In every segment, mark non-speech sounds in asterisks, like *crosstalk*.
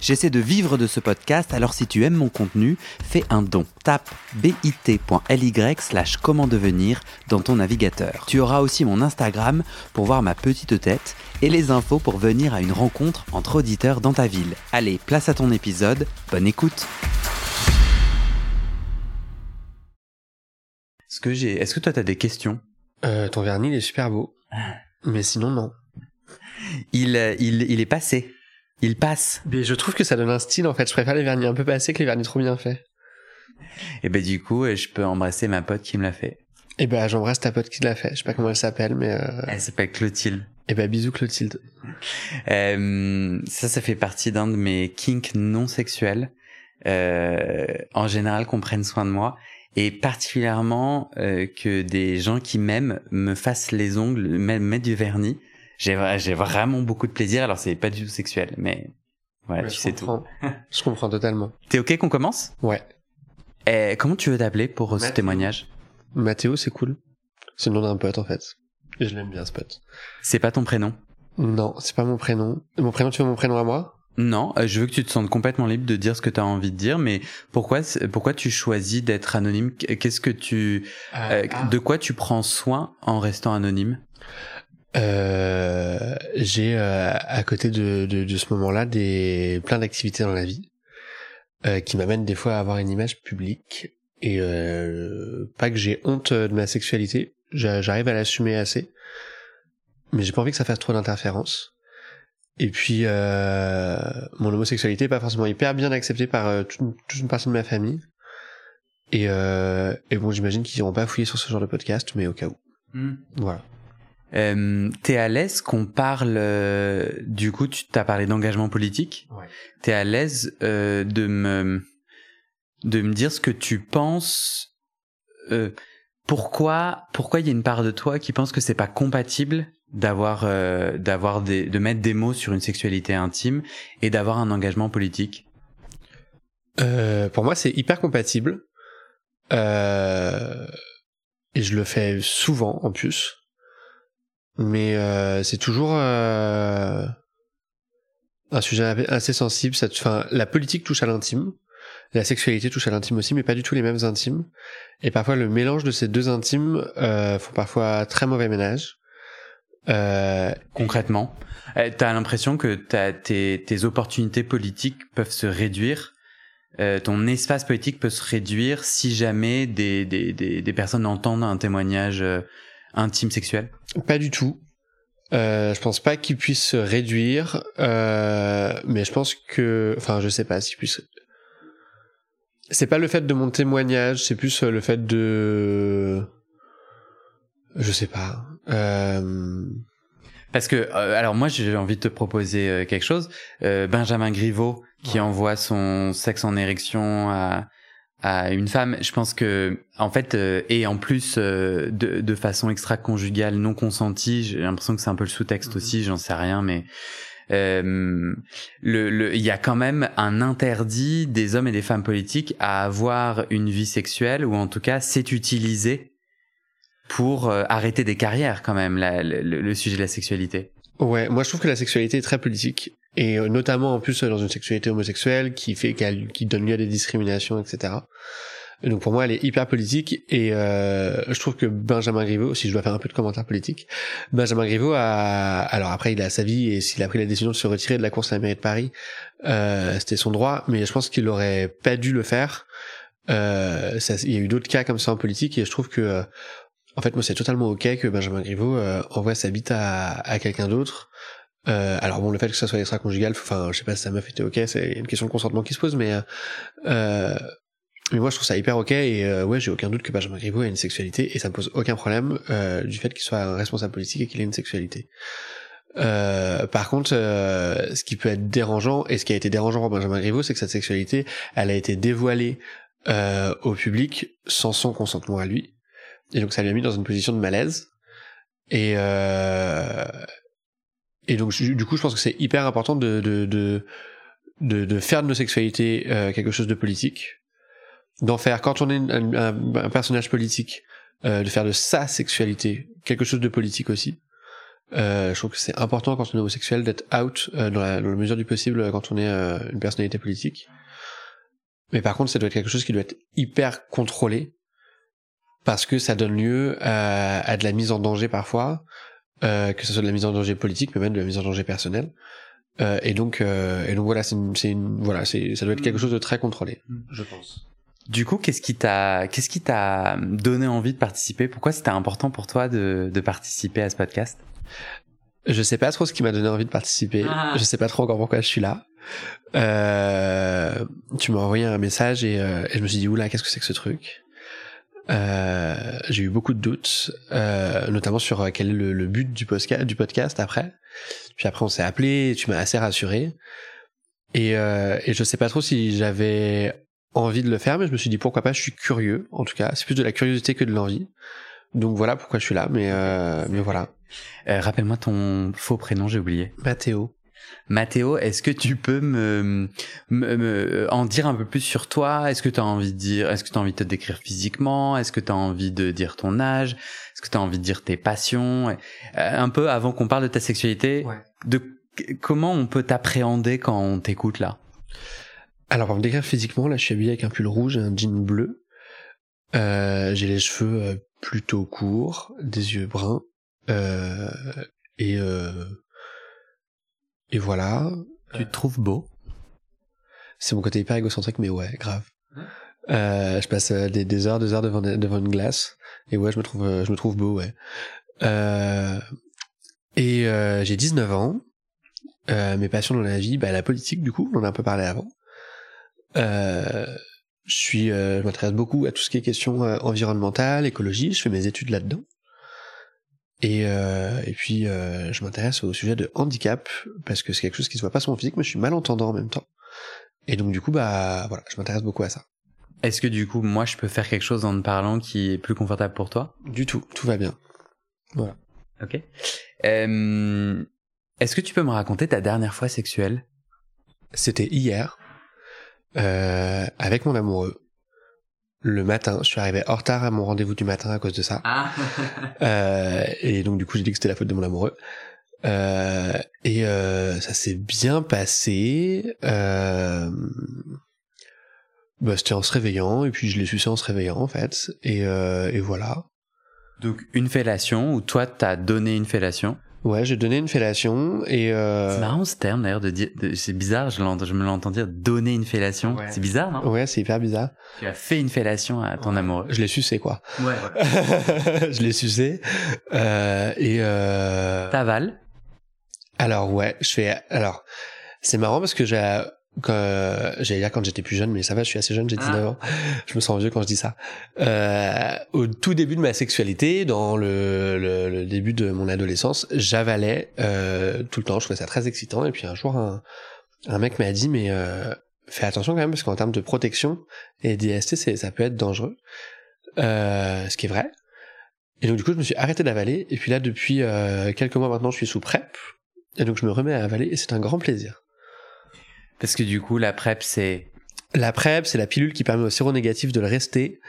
J'essaie de vivre de ce podcast, alors si tu aimes mon contenu, fais un don. Tape bit.ly slash comment devenir dans ton navigateur. Tu auras aussi mon Instagram pour voir ma petite tête et les infos pour venir à une rencontre entre auditeurs dans ta ville. Allez, place à ton épisode, bonne écoute Est-ce que, j'ai... Est-ce que toi t'as des questions? Euh, ton vernis, il est super beau. Mais sinon, non. il, euh, il, il est passé. Il passe. Mais je trouve que ça donne un style, en fait. Je préfère les vernis un peu passés que les vernis trop bien faits. Et ben du coup, euh, je peux embrasser ma pote qui me l'a fait. Et ben, j'embrasse ta pote qui l'a fait. Je sais pas comment elle s'appelle, mais... Euh... Elle s'appelle Clotilde. Et ben, bisous Clotilde. Euh, ça, ça fait partie d'un de mes kinks non sexuels. Euh, en général, qu'on prenne soin de moi. Et particulièrement euh, que des gens qui m'aiment me fassent les ongles, me mettent du vernis. J'ai j'ai vraiment beaucoup de plaisir. Alors c'est pas du tout sexuel, mais voilà, Ouais, tu sais comprends. tout. Je comprends totalement. *laughs* T'es ok qu'on commence? Ouais. Eh, Comment tu veux t'appeler pour ce Mathéo. témoignage? Mathéo, c'est cool. C'est le nom d'un pote, en fait. Et je l'aime bien, ce pote. C'est pas ton prénom? Non, c'est pas mon prénom. Mon prénom, tu veux mon prénom à moi? Non, euh, je veux que tu te sentes complètement libre de dire ce que tu as envie de dire, mais pourquoi pourquoi tu choisis d'être anonyme? Qu'est-ce que tu euh, de quoi tu prends soin en restant anonyme? Euh, j'ai euh, à côté de, de, de ce moment-là des plein d'activités dans la vie euh, qui m'amènent des fois à avoir une image publique et euh, pas que j'ai honte de ma sexualité, j'a- j'arrive à l'assumer assez, mais j'ai pas envie que ça fasse trop d'interférences. Et puis euh, mon homosexualité est pas forcément hyper bien acceptée par toute, une- toute une partie de ma famille. Et, euh, et bon, j'imagine qu'ils iront pas fouiller sur ce genre de podcast, mais au cas où. Voilà. Euh, T'es à l'aise qu'on parle euh, du coup tu t'as parlé d'engagement politique. Ouais. T'es à l'aise euh, de me de me dire ce que tu penses. euh, pourquoi pourquoi il y a une part de toi qui pense que c'est pas compatible d'avoir euh, d'avoir des de mettre des mots sur une sexualité intime et d'avoir un engagement politique? Euh, pour moi, c'est hyper compatible. Euh, et je le fais souvent en plus. Mais euh, c'est toujours euh, un sujet assez sensible. Ça, enfin, la politique touche à l'intime. La sexualité touche à l'intime aussi, mais pas du tout les mêmes intimes. Et parfois, le mélange de ces deux intimes euh, font parfois très mauvais ménage. Euh, Concrètement, euh, t'as l'impression que t'as, tes, tes opportunités politiques peuvent se réduire, euh, ton espace politique peut se réduire si jamais des, des, des, des personnes entendent un témoignage euh, intime sexuel. Pas du tout. Euh, je pense pas qu'il puisse se réduire, euh, mais je pense que, enfin, je sais pas s'il puisse. C'est pas le fait de mon témoignage, c'est plus euh, le fait de, je sais pas. Euh... Parce que, alors moi j'ai envie de te proposer quelque chose. Benjamin Griveaux qui Ouais. envoie son sexe en érection à, à une femme, je pense que en fait euh, et en plus euh, de, de façon extra-conjugale non consentie, j'ai l'impression que c'est un peu le sous-texte Mhm. aussi, j'en sais rien, mais euh, le, le, il y a quand même un interdit des hommes et des femmes politiques à avoir une vie sexuelle ou en tout cas c'est utilisé pour euh, arrêter des carrières quand même la- le, le- le sujet de la sexualité. Ouais, moi je trouve que la sexualité est très politique et euh, notamment en plus euh, dans une sexualité homosexuelle qui fait qu'elle qui donne lieu à des discriminations, etc. Et donc pour moi elle est hyper politique et euh, je trouve que Benjamin Griveaux, si je dois faire un peu de commentaires politiques, Benjamin Griveaux a alors après il a sa vie et s'il a pris la décision de se retirer de la course à la mairie de Paris, euh, c'était son droit, mais je pense qu'il aurait pas dû le faire. Euh, il y a eu d'autres cas comme ça en politique et je trouve que euh, en fait, moi, c'est totalement ok que Benjamin Griveaux envoie sa bite à, à quelqu'un d'autre. Euh, alors bon, le fait que ça soit extra-conjugal, enfin, je sais pas si sa meuf était ok, c'est une question de consentement qui se pose, mais euh, euh, mais moi, je trouve ça hyper ok et euh, ouais, j'ai aucun doute que Benjamin Griveaux ait une sexualité et ça me pose aucun problème euh, du fait qu'il soit un responsable politique et qu'il ait une sexualité. Euh, par contre, ce qui peut être dérangeant et ce qui a été dérangeant pour Benjamin Griveaux, c'est que cette sexualité, elle a été dévoilée au public sans son consentement à lui. Et donc ça lui a mis dans une position de malaise. Et euh, et donc du coup, je pense que c'est hyper important de de de, de, de faire de nos sexualités euh, quelque chose de politique, d'en faire quand on est un, un- un personnage politique, euh, de faire de sa sexualité quelque chose de politique aussi. Euh, je trouve que c'est important quand on est homosexuel d'être out euh, dans, la, dans la mesure du possible euh, quand on est euh, une personnalité politique. Mais par contre, ça doit être quelque chose qui doit être hyper contrôlé parce que ça donne lieu à, à de la mise en danger parfois, euh, que ce soit de la mise en danger politique, mais même de la mise en danger personnelle. Euh, et donc, euh, et donc voilà, c'est une, voilà, c'est, ça doit être quelque chose de très contrôlé, je pense. Du coup, qu'est-ce qui t'a, qu'est-ce qui t'a donné envie de participer? Pourquoi c'était important pour toi de, de participer à ce podcast? Je sais pas trop ce qui m'a donné envie de participer. Ah. Je sais pas trop encore pourquoi je suis là. Euh, tu m'as envoyé un message et, euh, et je me suis dit oula qu'est-ce que c'est que ce truc? Euh, j'ai eu beaucoup de doutes, euh, notamment sur euh, quel est le, le but du podcast, du podcast après. Puis après on s'est appelé, tu m'as assez rassuré. Et, euh, et je sais pas trop si j'avais envie de le faire, mais je me suis dit pourquoi pas. Je suis curieux, en tout cas. C'est plus de la curiosité que de l'envie. Donc voilà pourquoi je suis là. Mais euh, mais voilà. Euh, Rappelle-moi ton faux prénom, j'ai oublié. Mathéo. Mathéo, est-ce que tu peux me, me- me- en dire un peu plus sur toi? Est-ce que tu as envie de dire, est-ce que tu as envie de te décrire physiquement? Est-ce que tu as envie de dire ton âge? Est-ce que tu as envie de dire tes passions? Euh, Un peu avant qu'on parle de ta sexualité, Ouais. de comment on peut t'appréhender quand on t'écoute là? Alors pour me décrire physiquement, là je suis habillé avec un pull rouge et un jean bleu. Euh, j'ai les cheveux euh, plutôt courts, des yeux bruns. Euh, et euh, et voilà. Tu te trouves beau C'est mon côté hyper égocentrique, mais ouais, grave. Euh, je passe euh, des, des heures, des heures devant, devant une glace. Et ouais, je me trouve, euh, je me trouve beau, ouais. Euh, et euh, j'ai 19 ans. Euh, mes passions dans la vie, bah, la politique, du coup, on en a un peu parlé avant. Euh, je suis, euh, je m'intéresse beaucoup à tout ce qui est question environnementale, écologie. Je fais mes études là-dedans. Et, euh, et puis, euh, je m'intéresse au sujet de handicap parce que c'est quelque chose qui se voit pas sur mon physique, mais je suis malentendant en même temps. Et donc, du coup, bah, voilà, je m'intéresse beaucoup à ça. Est-ce que du coup, moi, je peux faire quelque chose en te parlant qui est plus confortable pour toi? Du tout, tout va bien. Ok. Euh, Est-ce que tu peux me raconter ta dernière fois sexuelle? C'était hier, euh, avec mon amoureux. Le matin, je suis arrivé en retard à mon rendez-vous du matin à cause de ça. Ah *laughs* Euh, et donc du coup j'ai dit que c'était la faute de mon amoureux. Euh, et euh, ça s'est bien passé. Euh, bah, c'était en se réveillant et puis je l'ai sucé en se réveillant en fait. Et, euh, et voilà. Donc une fellation où toi t'as donné une fellation? Ouais, j'ai donné une fellation et euh, C'est marrant ce terme d'ailleurs de dire. de- C'est bizarre, je, je me l'entends dire donner une fellation. Ouais. C'est bizarre, non? Ouais, c'est hyper bizarre. Tu as fait une fellation à ton amoureux. Je l'ai sucé quoi. Ouais. *laughs* je l'ai sucé euh, et euh, T'avales? Alors ouais, je fais. Alors c'est marrant parce que j'ai. Quand- J'allais dire quand j'étais plus jeune, mais ça va, je suis assez jeune, j'ai 19 ans. Je me sens vieux quand je dis ça. Euh, au tout début de ma sexualité, dans le, le, le début de mon adolescence, j'avalais euh, tout le temps. Je trouvais ça très excitant. Et puis un jour, un, un mec m'a dit, mais euh, fais attention quand même parce qu'en termes de protection et d'IST, c'est ça peut être dangereux. Euh, ce qui est vrai. Et donc du coup, je me suis arrêté d'avaler. Et puis là, depuis euh, quelques mois maintenant, je suis sous PrEP. Et donc je me remets à avaler et c'est un grand plaisir. Parce que du coup, la PrEP, c'est. La PrEP, c'est la pilule qui permet au séronégatif de le rester.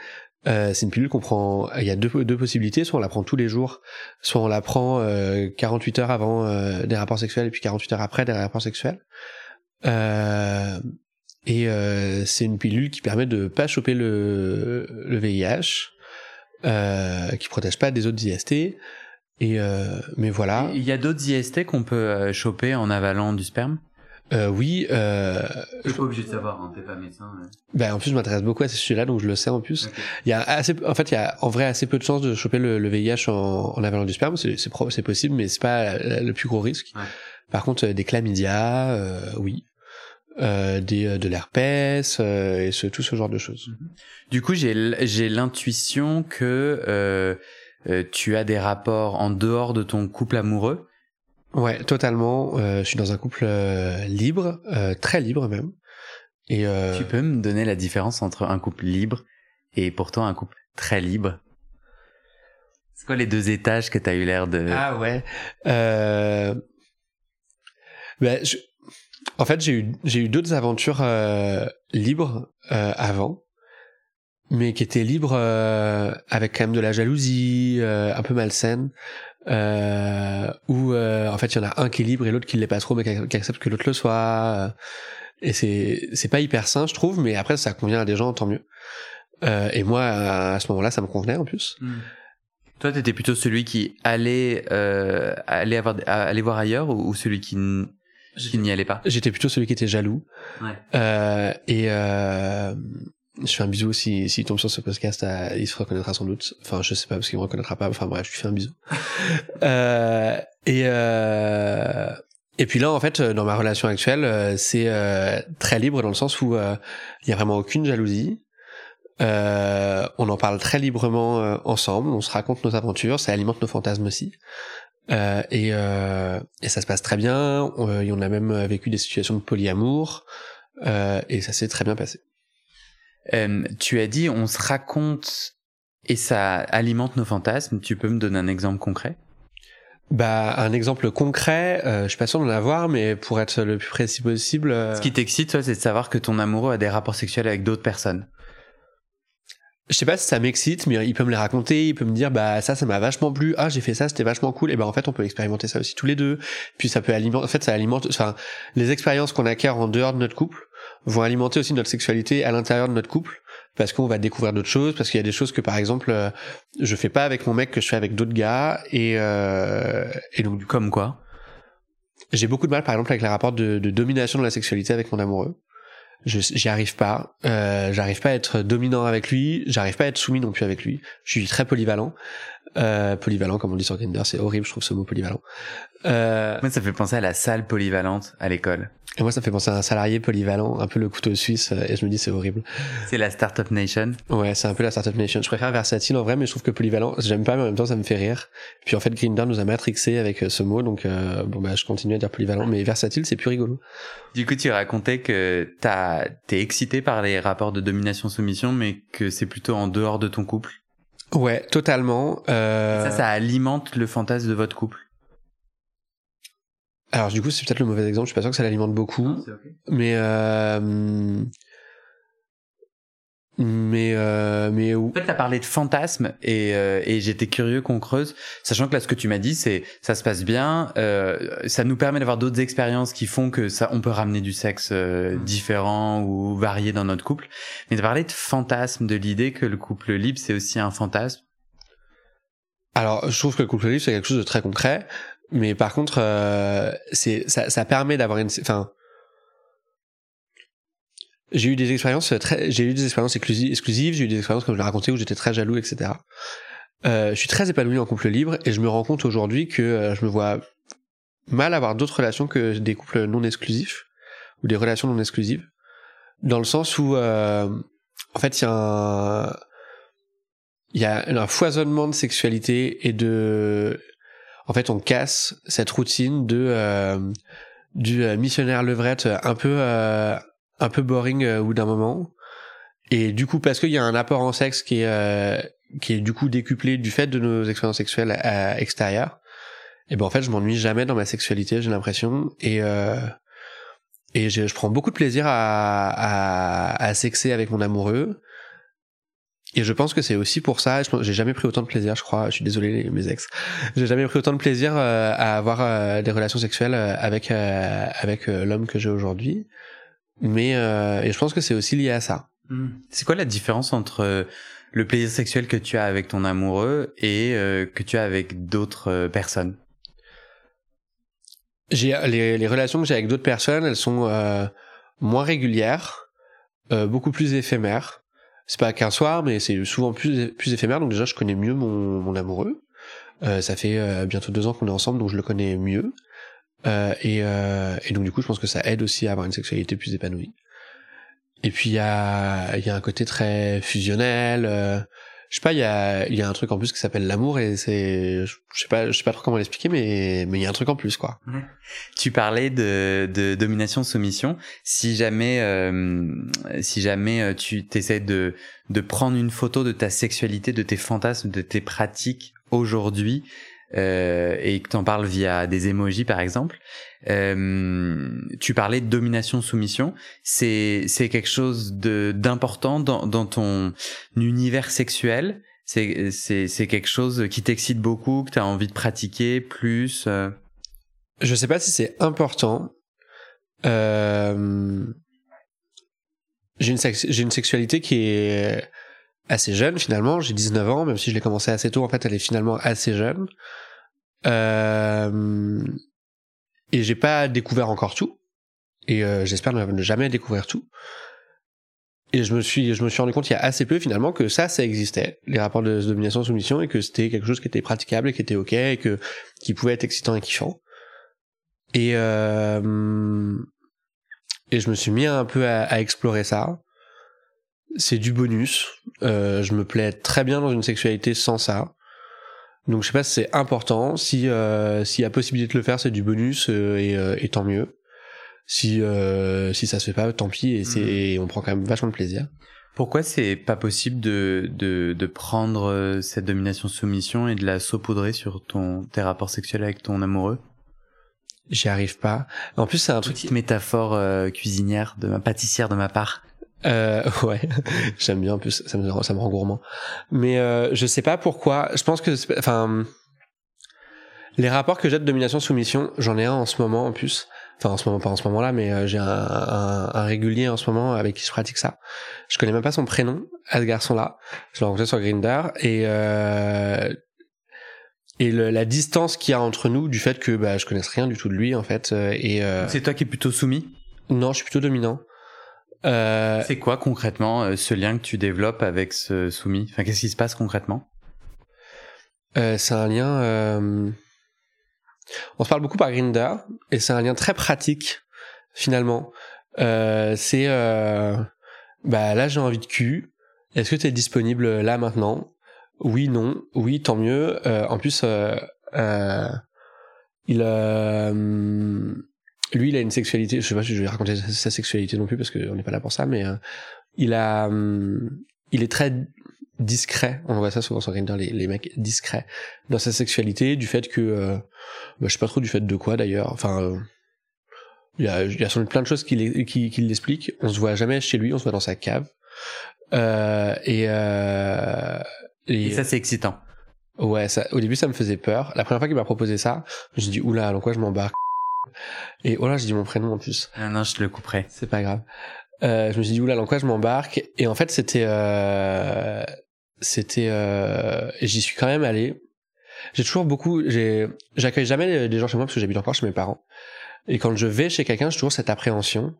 Euh, c'est une pilule qu'on prend. Il y a deux, deux possibilités. Soit on la prend tous les jours, soit on la prend euh, 48 heures avant euh, des rapports sexuels et puis 48 heures après des rapports sexuels. Euh, et euh, c'est une pilule qui permet de pas choper le, le VIH, euh, qui protège pas des autres IST. Et euh, mais voilà. Il y a d'autres IST qu'on peut choper en avalant du sperme? Euh, oui. Euh, T'es pas obligé de savoir, hein, t'es pas médecin. ben en plus, je m'intéresse beaucoup à ces sujets-là, donc je le sais en plus. Il y a assez, en fait, il y a en vrai assez peu de chances de choper le, le VIH en, en avalant du sperme. C'est, c'est, pro- c'est possible, mais c'est pas le plus gros risque. Ouais. Par contre, euh, des chlamydia, euh, oui, euh, des, euh, de l'herpès euh, et ce, tout ce genre de choses. Du coup, j'ai j'ai l'intuition que euh, euh, tu as des rapports en dehors de ton couple amoureux. Ouais, totalement. Euh, je suis dans un couple euh, libre, euh, très libre même. Et euh, Tu peux me donner la différence entre un couple libre et pourtant un couple très libre? C'est quoi les deux étages que t'as eu l'air de... Ah ouais. Euh... Ben, je... En fait, j'ai eu j'ai eu d'autres aventures euh, libres euh, avant, mais qui étaient libres euh, avec quand même de la jalousie, euh, un peu malsaine, euh, où en fait il y en a un qui est libre et l'autre qui l'est pas trop, mais qui, accepte que l'autre le soit. et c'est c'est pas hyper sain, je trouve, mais après ça convient à des gens, tant mieux. et moi, à ce moment-là, ça me convenait en plus. Hmm. Toi, t'étais plutôt celui qui allait euh, aller avoir aller voir ailleurs ou, celui qui n'y allait pas? J'étais plutôt celui qui était jaloux. Ouais. Euh, et euh, je fais un bisou si s'il tombe sur ce podcast, il se reconnaîtra sans doute. Enfin, je sais pas parce qu'il me reconnaîtra pas. Enfin bref, je lui fais un bisou. *laughs* euh, et euh, et puis là, en fait, dans ma relation actuelle, euh, c'est euh, très libre dans le sens où il y a vraiment aucune jalousie. Euh, on en parle très librement euh, ensemble, on se raconte nos aventures, ça alimente nos fantasmes aussi. Euh, et, euh, et, ça se passe très bien. On, on, a même vécu des situations de polyamour et ça s'est très bien passé. Tu as dit on se raconte et ça alimente nos fantasmes. Tu peux me donner un exemple concret? Bah, un exemple concret, euh, je suis pas sûr d'en avoir, mais pour être le plus précis possible. Ce qui t'excite, toi, c'est de savoir que ton amoureux a des rapports sexuels avec d'autres personnes je sais pas si ça m'excite, mais il peut me les raconter, il peut me dire bah ça ça m'a vachement plu, ah j'ai fait ça, c'était vachement cool, et ben en fait on peut expérimenter ça aussi tous les deux. Puis ça peut alimenter, en fait ça alimente, enfin les expériences qu'on acquiert en dehors de notre couple vont alimenter aussi notre sexualité à l'intérieur de notre couple parce qu'on va découvrir d'autres choses, parce qu'il y a des choses que par exemple euh, je fais pas avec mon mec que je fais avec d'autres gars et euh, et donc comme quoi? j'ai beaucoup de mal par exemple avec les rapports de, de domination de la sexualité avec mon amoureux j'y arrive pas. Euh, j'arrive pas à être dominant avec lui. J'arrive pas à être soumis non plus avec lui. Je suis très polyvalent. Euh, polyvalent, comme on dit sur Grindr, c'est horrible, je trouve ce mot polyvalent. Euh... Moi, ça fait penser à la salle polyvalente à l'école. Et moi, ça fait penser à un salarié polyvalent, un peu le couteau suisse, et je me dis c'est horrible. C'est la startup nation. Ouais, c'est un peu la startup nation. Je préfère versatile en vrai, mais je trouve que polyvalent, j'aime pas, mais en même temps, ça me fait rire. Puis en fait, Grindr nous a matrixé avec euh, ce mot, donc euh, bon bah, je continue à dire polyvalent, mais versatile, c'est plus rigolo. Du coup, tu racontais que t'as, t'es excité par les rapports de domination-soumission, mais que c'est plutôt en dehors de ton couple. Ouais, totalement. Euh... Ça, ça alimente le fantasme de votre couple. Alors du coup, c'est peut-être le mauvais exemple. Je suis pas sûr que ça l'alimente beaucoup, mais euh... mais euh... mais en fait, t'as parlé de fantasme et euh, et j'étais curieux qu'on creuse, sachant que là, ce que tu m'as dit, c'est ça se passe bien, euh, ça nous permet d'avoir d'autres expériences qui font que ça, on peut ramener du sexe euh, mmh. différent ou varié dans notre couple. Mais de parler de fantasme, de l'idée que le couple libre, c'est aussi un fantasme. Alors, je trouve que le couple libre, c'est quelque chose de très concret. Mais par contre, euh, c'est ça, ça permet d'avoir une, enfin, j'ai eu des expériences très, j'ai eu des expériences exclusives, j'ai eu des expériences comme je l'ai raconté où j'étais très jaloux, etc. Euh, je suis très épanoui en couple libre et je me rends compte aujourd'hui que euh, je me vois mal avoir d'autres relations que des couples non exclusifs ou des relations non exclusives, dans le sens où, euh, en fait, il y a un, il y a un foisonnement de sexualité et de en fait, on casse cette routine de euh, du euh, missionnaire levrette un peu euh, un peu boring au bout d'un moment. Et du coup, parce qu'il y a un apport en sexe qui est qui est du coup décuplé du fait de nos expériences sexuelles extérieures, et ben en fait, je m'ennuie jamais dans ma sexualité, j'ai l'impression, et et je, je, prends beaucoup de plaisir à, à, à sexer avec mon amoureux. Et je pense que c'est aussi pour ça, j'ai jamais pris autant de plaisir, je crois, je suis désolé mes ex, j'ai jamais pris autant de plaisir euh, à avoir euh, des relations sexuelles euh, avec avec l'homme que j'ai aujourd'hui. Mais et je pense que c'est aussi lié à ça. Hmm. C'est quoi la différence entre le plaisir sexuel que tu as avec ton amoureux et que tu as avec d'autres personnes? J'ai les, les relations que j'ai avec d'autres personnes, elles sont moins régulières, beaucoup plus éphémères c'est pas qu'un soir, mais c'est souvent plus, éphémère. Donc déjà, je connais mieux mon, amoureux. Euh, ça fait euh, bientôt deux ans qu'on est ensemble, donc je le connais mieux. Euh, et, donc du coup, je pense que ça aide aussi à avoir une sexualité plus épanouie. Et puis il y y a un côté très fusionnel. Je sais pas, il y a, y a un truc en plus qui s'appelle l'amour et c'est, je sais pas, je sais pas trop comment l'expliquer, mais mais il y a un truc en plus quoi. Tu parlais de, de domination soumission. Si jamais, euh, si jamais euh, tu t'essaies de de prendre une photo de ta sexualité, de tes fantasmes, de tes pratiques aujourd'hui, euh, et que t'en parles via des emojis par exemple. Euh, tu parlais de domination-soumission. C'est c'est quelque chose de d'important dans, dans ton univers sexuel. C'est c'est c'est quelque chose qui t'excite beaucoup, que t'as envie de pratiquer plus. Euh... Je sais pas si c'est important. Euh... J'ai une j'ai une sexualité qui est assez jeune finalement. J'ai 19 ans, même si je l'ai commencé assez tôt. En fait, elle est finalement assez jeune. Euh, et j'ai pas découvert encore tout. Et euh, j'espère ne jamais découvrir tout. Et je me suis, je me suis rendu compte il y a assez peu finalement que ça, ça existait, les rapports de domination-soumission, et que c'était quelque chose qui était praticable et qui était ok, et que qui pouvait être excitant et kiffant. Et euh, et je me suis mis un peu à, à explorer ça c'est du bonus. Euh, je me plais très bien dans une sexualité sans ça. Donc je sais pas si c'est important. Si euh, s'il y a possibilité de le faire, c'est du bonus euh, et, euh, et, tant mieux. Si euh, si ça se fait pas, tant pis et c'est mm. on prend quand même vachement de plaisir. Pourquoi c'est pas possible de, de, de prendre cette domination soumission et de la saupoudrer sur ton tes rapports sexuels avec ton amoureux? J'y arrive pas. En plus c'est un truc petite métaphore cuisinière de ma pâtissière de ma part. Euh, *laughs* ouais, j'aime bien. En plus, ça me ça me rend gourmand. Mais euh, je sais pas pourquoi. Je pense que, enfin, les rapports que j'ai de domination-soumission, j'en ai un en ce moment en plus. Enfin, en ce moment, pas en ce moment-là, mais euh, j'ai un, un, un, régulier en ce moment avec qui je pratique ça. Je connais même pas son prénom à ce garçon-là. Je l'ai rencontré sur Grinder et euh, et le, la distance qu'il y a entre nous du fait que bah, je connaisse rien du tout de lui en fait. Euh, et euh, c'est toi qui es plutôt soumis? Non, je suis plutôt dominant. Euh... C'est quoi concrètement euh, ce lien que tu développes avec ce soumis? Enfin, qu'est-ce qui se passe concrètement? Euh, C'est un lien. Euh... On se parle beaucoup par Grinder et c'est un lien très pratique finalement. Euh, c'est euh, bah là j'ai envie de cul. Est-ce que tu es disponible là maintenant? Oui, non. Oui, tant mieux. en plus, il lui, il a une sexualité. Je sais pas si je vais raconter sa sexualité non plus parce qu'on n'est pas là pour ça, mais euh, il a, hum, il est très discret. On voit ça souvent sur Grindr, les, les mecs discrets dans sa sexualité, du fait que, euh, bah, je sais pas trop du fait de quoi d'ailleurs. Enfin, euh, il y a, il y a sans doute plein de choses qui, qui, qui l'expliquent. On se voit jamais chez lui, on se voit dans sa cave. Euh, et, euh, et, et ça c'est excitant. Ouais, ça, au début ça me faisait peur. La première fois qu'il m'a proposé ça, je me dit oula, alors quoi je m'embarque et voilà, j'ai dit mon prénom en plus. Ah non, je te le couperai. C'est pas grave. Euh, je me suis dit, oula, dans quoi je m'embarque? Et en fait, c'était... Euh, c'était... Euh, j'y suis quand même allé. J'ai toujours beaucoup... J'accueille jamais des gens chez moi parce que j'habite encore chez mes parents. Et quand je vais chez quelqu'un, j'ai toujours cette appréhension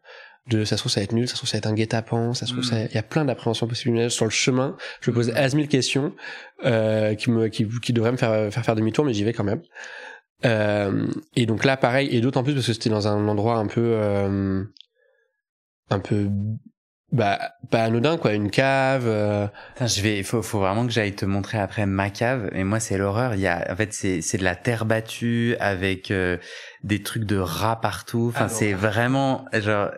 de ça se trouve ça va être nul, ça se trouve ça va être un guet-apens, ça se trouve ça... Mm. il y a plein d'appréhensions possibles sur le chemin. Je me pose as mille questions euh, qui me qui, qui devraient me faire faire faire demi-tour, mais j'y vais quand même. Euh, et donc là, pareil, et d'autant plus parce que c'était dans un endroit un peu, euh, un peu, bah, pas anodin quoi, une cave. Euh... je vais, faut, faut vraiment que j'aille te montrer après ma cave. Et moi, c'est l'horreur. Il y a, en fait, c'est, c'est de la terre battue avec euh, des trucs de rats partout. Enfin, ah c'est vraiment, genre,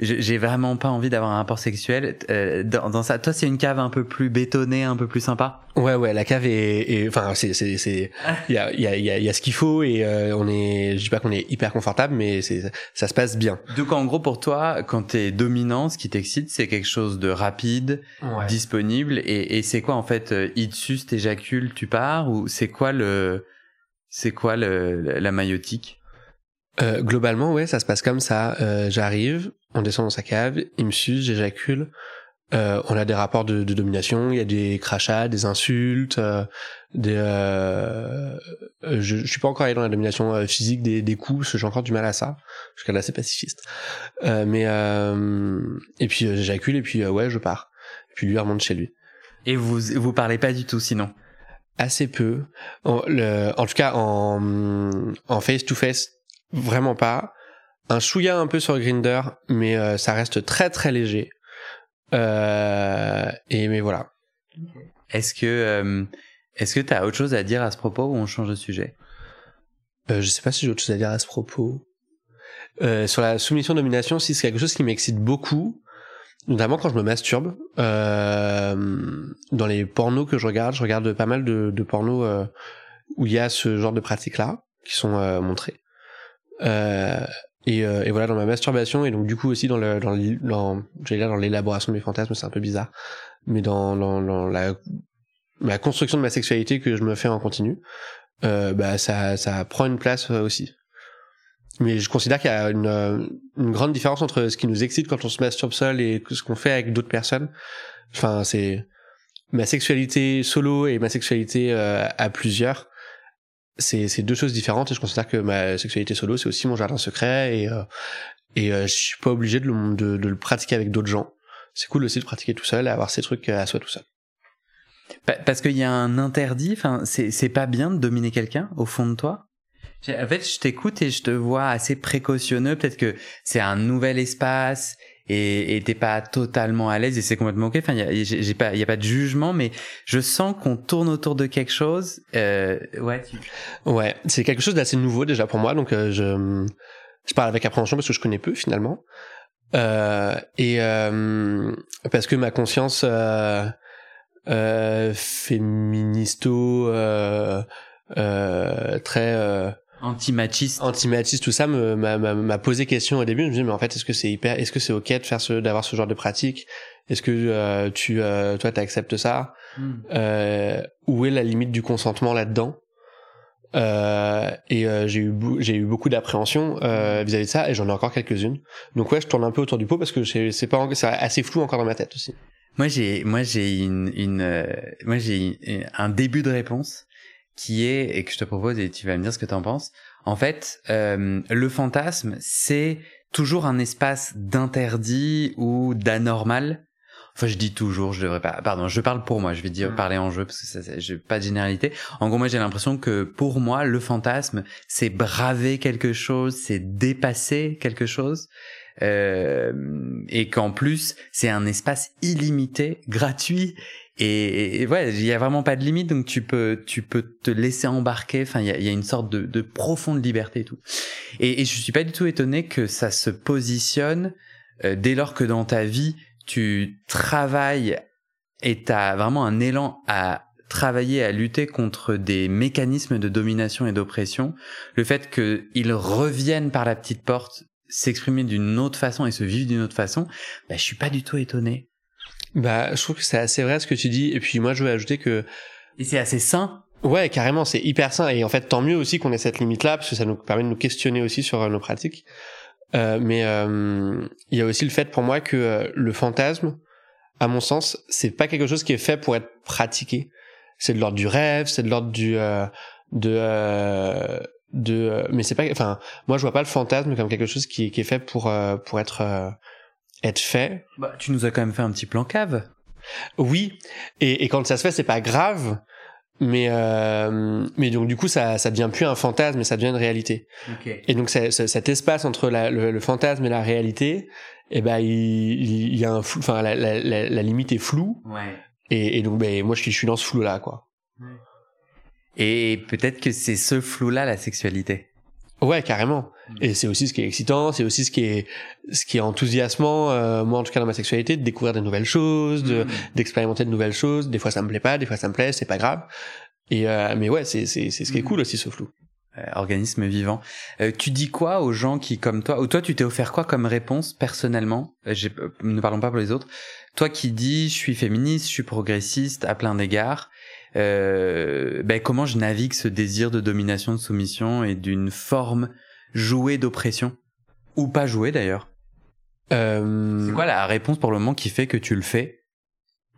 j'ai vraiment pas envie d'avoir un rapport sexuel euh, dans, dans, ça. Toi, c'est une cave un peu plus bétonnée, un peu plus sympa. Ouais, ouais, la cave est, enfin, c'est, c'est, c'est, il y a, il y a, il y a ce qu'il faut et euh, on est, je dis pas qu'on est hyper confortable, mais c'est, ça se passe bien. Donc, en gros, pour toi, quand t'es dominant, ce qui t'excite, c'est quelque chose de rapide, disponible, et, et c'est quoi en fait, euh, suce, t'éjacules, tu pars, ou c'est quoi le, c'est quoi le, la maillotique euh, globalement, ouais, ça se passe comme ça. Euh, J'arrive, on descend dans sa cave, il me suce, j'éjacule. Euh, on a des rapports de, de, domination, il y a des crachats, des insultes, euh, des. Euh, je, je, suis pas encore allé dans la domination euh, physique, des, des coups, parce que j'ai encore du mal à ça. Je suis assez pacifiste. mais et puis j'éjacule et puis ouais, je pars. Et puis lui remonte chez lui. Et vous vous parlez pas du tout sinon? Assez peu. En, le, en tout cas en en face to face vraiment pas. Un chouïa un peu sur Grinder, mais euh, ça reste très très léger. Euh, et mais voilà. Est-ce que euh, est-ce que t'as autre chose à dire à ce propos ou on change de sujet? Euh, Je sais pas si j'ai autre chose à dire à ce propos. Euh, sur la soumission domination, si c'est quelque chose qui m'excite beaucoup, notamment quand je me masturbe. dans les pornos que je regarde, je regarde pas mal de, de pornos où il y a ce genre de pratiques là qui sont montrées. Et, et, voilà dans ma masturbation et donc du coup aussi dans le dans, dans j'allais dire dans l'élaboration de mes fantasmes c'est un peu bizarre mais dans, dans, dans la la construction de ma sexualité que je me fais en continu, euh, bah ça, ça prend une place euh, aussi. Mais je considère qu'il y a une, euh, une, grande différence entre ce qui nous excite quand on se masturbe seul et ce qu'on fait avec d'autres personnes. Enfin, c'est ma sexualité solo et ma sexualité euh, à plusieurs. C'est, deux choses différentes et je considère que ma sexualité solo c'est aussi mon jardin secret et et je suis pas obligé de le, de, de le pratiquer avec d'autres gens. C'est cool aussi de pratiquer tout seul et avoir ces trucs à soi tout seul. Parce qu'il y a un interdit, enfin, c'est pas bien de dominer quelqu'un au fond de toi? En fait, je t'écoute et je te vois assez précautionneux. Peut-être que c'est un nouvel espace et t'es pas totalement à l'aise et c'est complètement ok. Enfin, j'ai pas, y a pas de jugement, mais je sens qu'on tourne autour de quelque chose. Euh, ouais. Ouais, c'est quelque chose d'assez nouveau déjà pour moi, donc euh, je je parle avec appréhension parce que je connais peu finalement. Euh, et euh, parce que ma conscience euh, euh, féministo, très anti-machiste, anti-machiste, tout ça m'a posé question au début. Je me dis mais en fait est-ce que c'est hyper, est-ce que c'est ok de faire ce, d'avoir ce genre de pratique? Est-ce que euh, tu, euh, toi, t'acceptes ça? Hmm. euh, Où est la limite du consentement là-dedans? Euh, et j'ai eu j'ai eu beaucoup d'appréhension vis-à-vis de ça et j'en ai encore quelques-unes. Donc ouais je tourne un peu autour du pot parce que c'est pas c'est assez flou encore dans ma tête aussi. Moi j'ai moi j'ai une, une euh, moi j'ai un début de réponse qui est et que je te propose et tu vas me dire ce que tu en penses. En fait, euh, le fantasme c'est toujours un espace d'interdit ou d'anormal. Enfin, je dis toujours, je devrais pas. Pardon, je parle pour moi. Je vais dire mm. parler en jeu parce que ça, j'ai pas de généralité. En gros, moi, j'ai l'impression que pour moi, le fantasme, c'est braver quelque chose, c'est dépasser quelque chose. Euh, et qu'en plus c'est un espace illimité, gratuit. Et, ouais, il y a vraiment pas de limite, donc tu peux tu peux te laisser embarquer. Enfin, il y a, y a, une sorte de, de, profonde liberté et tout. Et, et, je suis pas du tout étonné que ça se positionne euh, dès lors que dans ta vie tu travailles et t'as vraiment un élan à travailler à lutter contre des mécanismes de domination et d'oppression, le fait qu'ils reviennent par la petite porte s'exprimer d'une autre façon et se vivre d'une autre façon, bah, je suis pas du tout étonné. Bah, je trouve que c'est assez vrai ce que tu dis. Et puis moi, je veux ajouter que. Et c'est assez sain. Ouais, carrément, c'est hyper sain. Et en fait, tant mieux aussi qu'on ait cette limite-là, parce que ça nous permet de nous questionner aussi sur euh, nos pratiques. Euh, mais euh, il y a aussi le fait pour moi que euh, le fantasme, à mon sens, c'est pas quelque chose qui est fait pour être pratiqué. C'est de l'ordre du rêve, c'est de l'ordre du de de euh, mais c'est pas enfin moi je vois pas le fantasme comme quelque chose qui, qui est fait pour euh, pour être euh, être fait. Bah, tu nous as quand même fait un petit plan cave. Oui. Et, et quand ça se fait c'est pas grave. Mais mais donc du coup ça ça devient plus un fantasme mais ça devient une réalité. Et donc cet espace entre la, le, fantasme et la réalité et eh ben il, il y a un flou enfin la, la, la, limite est floue. Ouais. et, et donc ben moi je suis je suis dans ce flou là quoi. Et peut-être que c'est ce flou-là la sexualité. Ouais, carrément. Mm. Et c'est aussi ce qui est excitant, c'est aussi ce qui est ce qui est enthousiasmant, euh, moi en tout cas dans ma sexualité, de découvrir de nouvelles choses, de mm. d'expérimenter de nouvelles choses. Des fois ça me plaît pas, des fois ça me plaît, c'est pas grave. Et euh, mais ouais, c'est c'est c'est ce qui est mm. cool aussi ce flou. Euh, organisme vivant. Euh, tu dis quoi aux gens qui comme toi, ou toi tu t'es offert quoi comme réponse personnellement? Euh, Ne parlons pas pour les autres. Toi qui dis je suis féministe, je suis progressiste à plein d'égards euh, ben comment je navigue ce désir de domination, de soumission et d'une forme jouée d'oppression? Ou pas jouée d'ailleurs? Euh... C'est quoi la réponse pour le moment qui fait que tu le fais?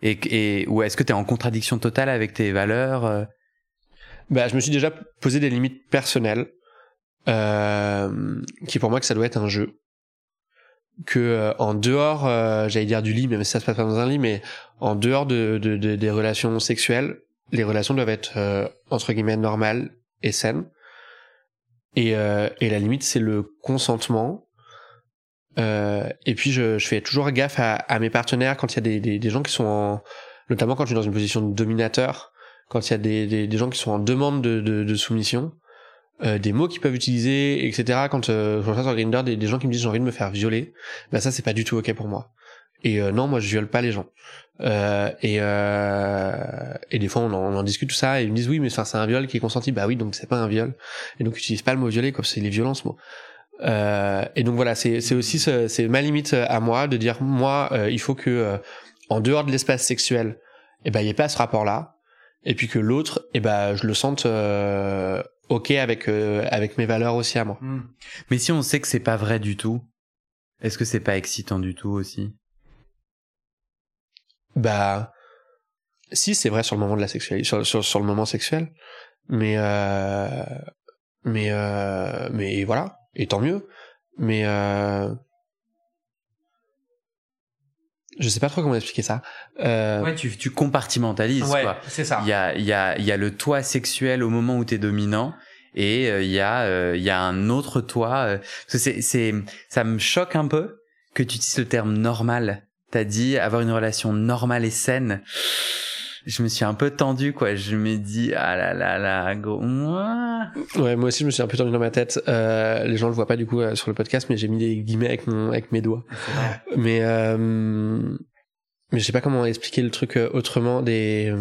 Et, et ou est-ce que tu es en contradiction totale avec tes valeurs euh? Bah, je me suis déjà posé des limites personnelles, euh, qui pour moi que ça doit être un jeu. Que euh, en dehors, euh, j'allais dire du lit, si ça se passe pas dans un lit, mais en dehors de, de, de des relations sexuelles, les relations doivent être euh, entre guillemets normales et saines. Et, euh, et la limite, c'est le consentement. Euh, et puis, je, je, fais toujours gaffe à, à mes partenaires quand il y a des, des, des, gens qui sont en, notamment quand je suis dans une position de dominateur, quand il y a des, des, gens qui sont en demande de, de, de soumission, euh, des mots qu'ils peuvent utiliser, etc. Quand euh, je sur Grindr, des gens qui me disent j'ai envie de me faire violer, ben ça c'est pas du tout ok pour moi. Et non, moi je viole pas les gens. Euh, et, euh, et des fois on en, on en, discute tout ça et ils me disent oui mais enfin c'est un viol qui est consenti. Bah oui donc c'est pas un viol. Et donc utilise pas le mot violer comme c'est les violences moi. Euh, et donc voilà c'est c'est aussi c'est ma limite à moi de dire moi euh, il faut que euh, en dehors de l'espace sexuel et eh ben il y ait pas ce rapport là et puis que l'autre et eh ben je le sente ok avec avec mes valeurs aussi à moi. Hmm. mais si on sait que c'est pas vrai du tout est-ce que c'est pas excitant du tout aussi? Bah, si c'est vrai sur le moment de la sexualité, sur, sur, sur le moment sexuel, mais euh, mais euh, mais voilà, et tant mieux. Mais euh, je sais pas trop comment expliquer ça. Euh... Ouais, tu, tu compartimentalises ouais, c'est ça. Il y a il y a il y a le toi sexuel au moment où t'es dominant et euh, il y a euh, il y a un autre toi. Euh, c'est c'est ça me choque un peu que tu utilises le terme normal t'as dit avoir une relation normale et saine. Je me suis un peu tendu, quoi. Je me dis, ah là là là, gros, moi. Ouais, moi aussi, je me suis un peu tendu dans ma tête. Euh, les gens le voient pas du coup euh, sur le podcast, mais j'ai mis des guillemets avec mon, avec mes doigts. Mais, euh, mais je sais pas comment expliquer le truc euh, autrement des.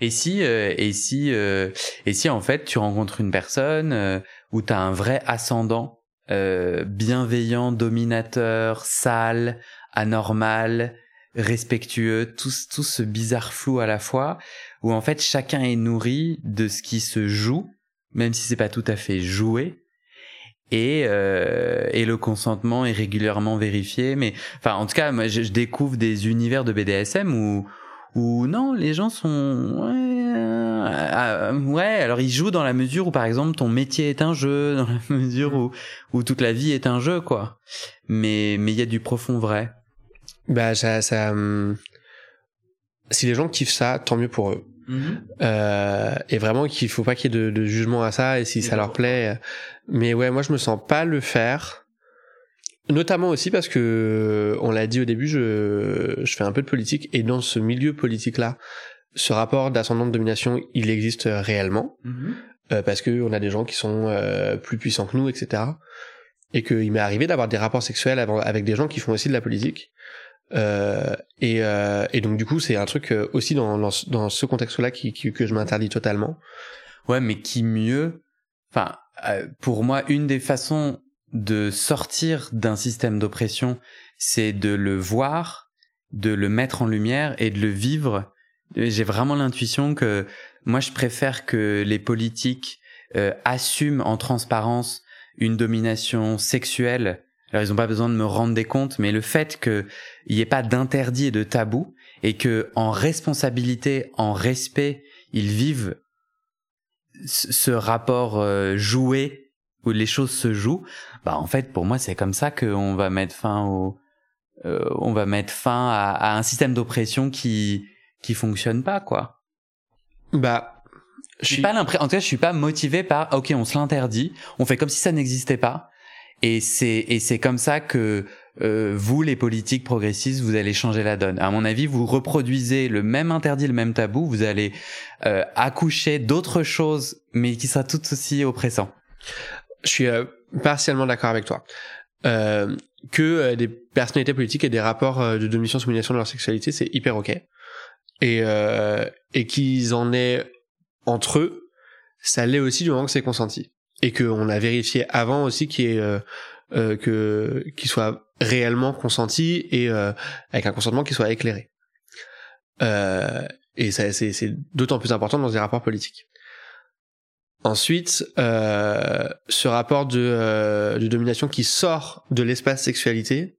Et si, et si, et si en fait tu rencontres une personne où t'as un vrai ascendant euh, bienveillant, dominateur, sale, anormal, respectueux, tout, tout ce bizarre flou à la fois, où en fait chacun est nourri de ce qui se joue, même si c'est pas tout à fait joué, et, euh, et le consentement est régulièrement vérifié. Mais enfin, en tout cas, moi, je, je découvre des univers de BDSM où où non, les gens sont ouais, euh, ouais, alors ils jouent dans la mesure où par exemple ton métier est un jeu, *laughs* dans la mesure où où toute la vie est un jeu quoi. Mais mais il y a du profond vrai. Bah ça ça hum, si les gens kiffent ça, tant mieux pour eux. Mm-hmm. Euh, et vraiment qu'il faut pas qu'il y ait de, de, jugement à ça et si ça leur plaît. Euh, mais ouais, moi je me sens pas le faire Notamment aussi parce que, on l'a dit au début, je, je fais un peu de politique et dans ce milieu politique-là, ce rapport d'ascendant de domination, il existe réellement. Mhm. Euh, parce que on a des gens qui sont euh, plus puissants que nous, etc. Et qu'il m'est arrivé d'avoir des rapports sexuels avec des gens qui font aussi de la politique. Euh, et, euh, et, donc du coup, c'est un truc euh, aussi dans, dans, dans ce contexte-là qui, qui, que je m'interdis totalement. Ouais, mais qui mieux Enfin, pour moi, une des façons de sortir d'un système d'oppression, c'est de le voir, de le mettre en lumière et de le vivre. J'ai vraiment l'intuition que moi je préfère que les politiques euh, assument en transparence une domination sexuelle. Alors ils n'ont pas besoin de me rendre des comptes, mais le fait qu'il n'y ait pas d'interdit et de tabou et que en responsabilité, en respect, ils vivent ce rapport euh, joué où les choses se jouent, bah en fait pour moi c'est comme ça qu'on va mettre fin au, euh, on va mettre fin à, à un système d'oppression qui qui fonctionne pas quoi. Bah je suis pas l'impression, en tout cas je suis pas motivé par ok on se l'interdit, on fait comme si ça n'existait pas et c'est et c'est comme ça que euh, vous, les politiques progressistes, vous allez changer la donne. À mon avis, vous reproduisez le même interdit, le même tabou, vous allez euh, accoucher d'autres choses, mais qui sera tout aussi oppressant. Je suis euh, partiellement d'accord avec toi. Que des personnalités politiques aient des rapports de domination-soumission de leur sexualité, c'est hyper ok. Et, et qu'ils en aient entre eux, ça l'est aussi du moment que c'est consenti. Et qu'on a vérifié avant aussi qu'il que qu'il soit réellement consenti et avec un consentement qui soit éclairé. et c'est d'autant plus important dans des rapports politiques. Ensuite, euh, ce rapport euh, de, domination qui sort de l'espace sexualité,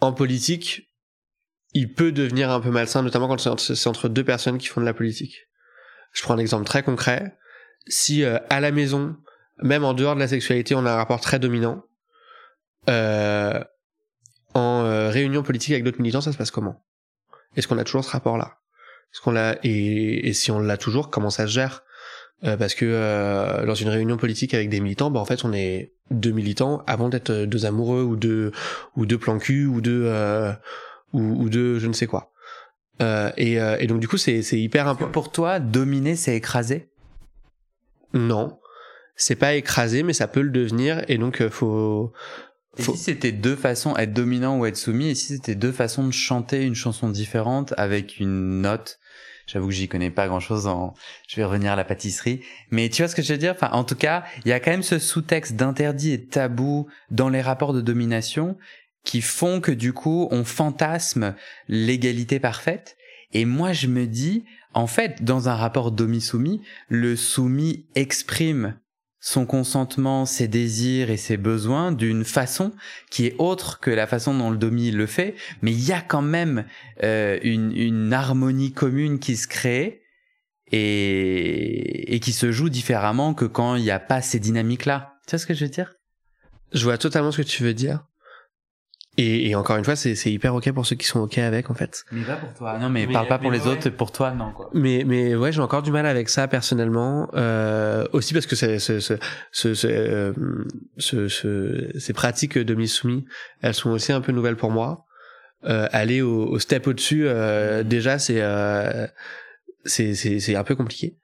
en politique, il peut devenir un peu malsain, notamment quand c'est entre deux personnes qui font de la politique. Je prends un exemple très concret. Si euh, à la maison, même en dehors de la sexualité, on a un rapport très dominant, euh, en euh, réunion politique avec d'autres militants, ça se passe comment? Est-ce qu'on a toujours ce rapport-là? Est-ce qu'on l'a et, si on l'a toujours, comment ça se gère? Euh, parce que euh, dans une réunion politique avec des militants, bah en fait on est deux militants avant d'être deux amoureux ou deux ou deux plans cul ou deux euh, ou, ou deux je ne sais quoi. Et, et, donc du coup c'est c'est hyper important. Pour toi, dominer c'est écraser? Non, c'est pas écraser, mais ça peut le devenir et donc faut Et si c'était deux façons, être dominant ou être soumis, et si c'était deux façons de chanter une chanson différente avec une note? J'avoue que j'y connais pas grand chose en, je vais revenir à la pâtisserie. Mais tu vois ce que je veux dire? Enfin, en tout cas, il y a quand même ce sous-texte d'interdit et de tabou dans les rapports de domination qui font que du coup, on fantasme l'égalité parfaite. Et moi, je me dis, en fait, dans un rapport domi-soumis, le soumis exprime son consentement, ses désirs et ses besoins d'une façon qui est autre que la façon dont le domi le fait, mais il y a quand même euh, une, une, harmonie commune qui se crée et, et qui se joue différemment que quand il n'y a pas ces dynamiques-là. Tu vois ce que je veux dire? Je vois totalement ce que tu veux dire. Et, et, encore une fois, c'est hyper ok pour ceux qui sont ok avec en fait. Mais pas pour toi. Non, mais, parle pas pour les autres, pour toi, non quoi. Mais mais ouais, j'ai encore du mal avec ça personnellement. Euh, aussi parce que c'est ce ce ce, euh, ce, ce ces pratiques de mise soumis, elles sont aussi un peu nouvelles pour moi. Euh, aller au, au step au-dessus, euh, déjà c'est euh, c'est c'est c'est un peu compliqué.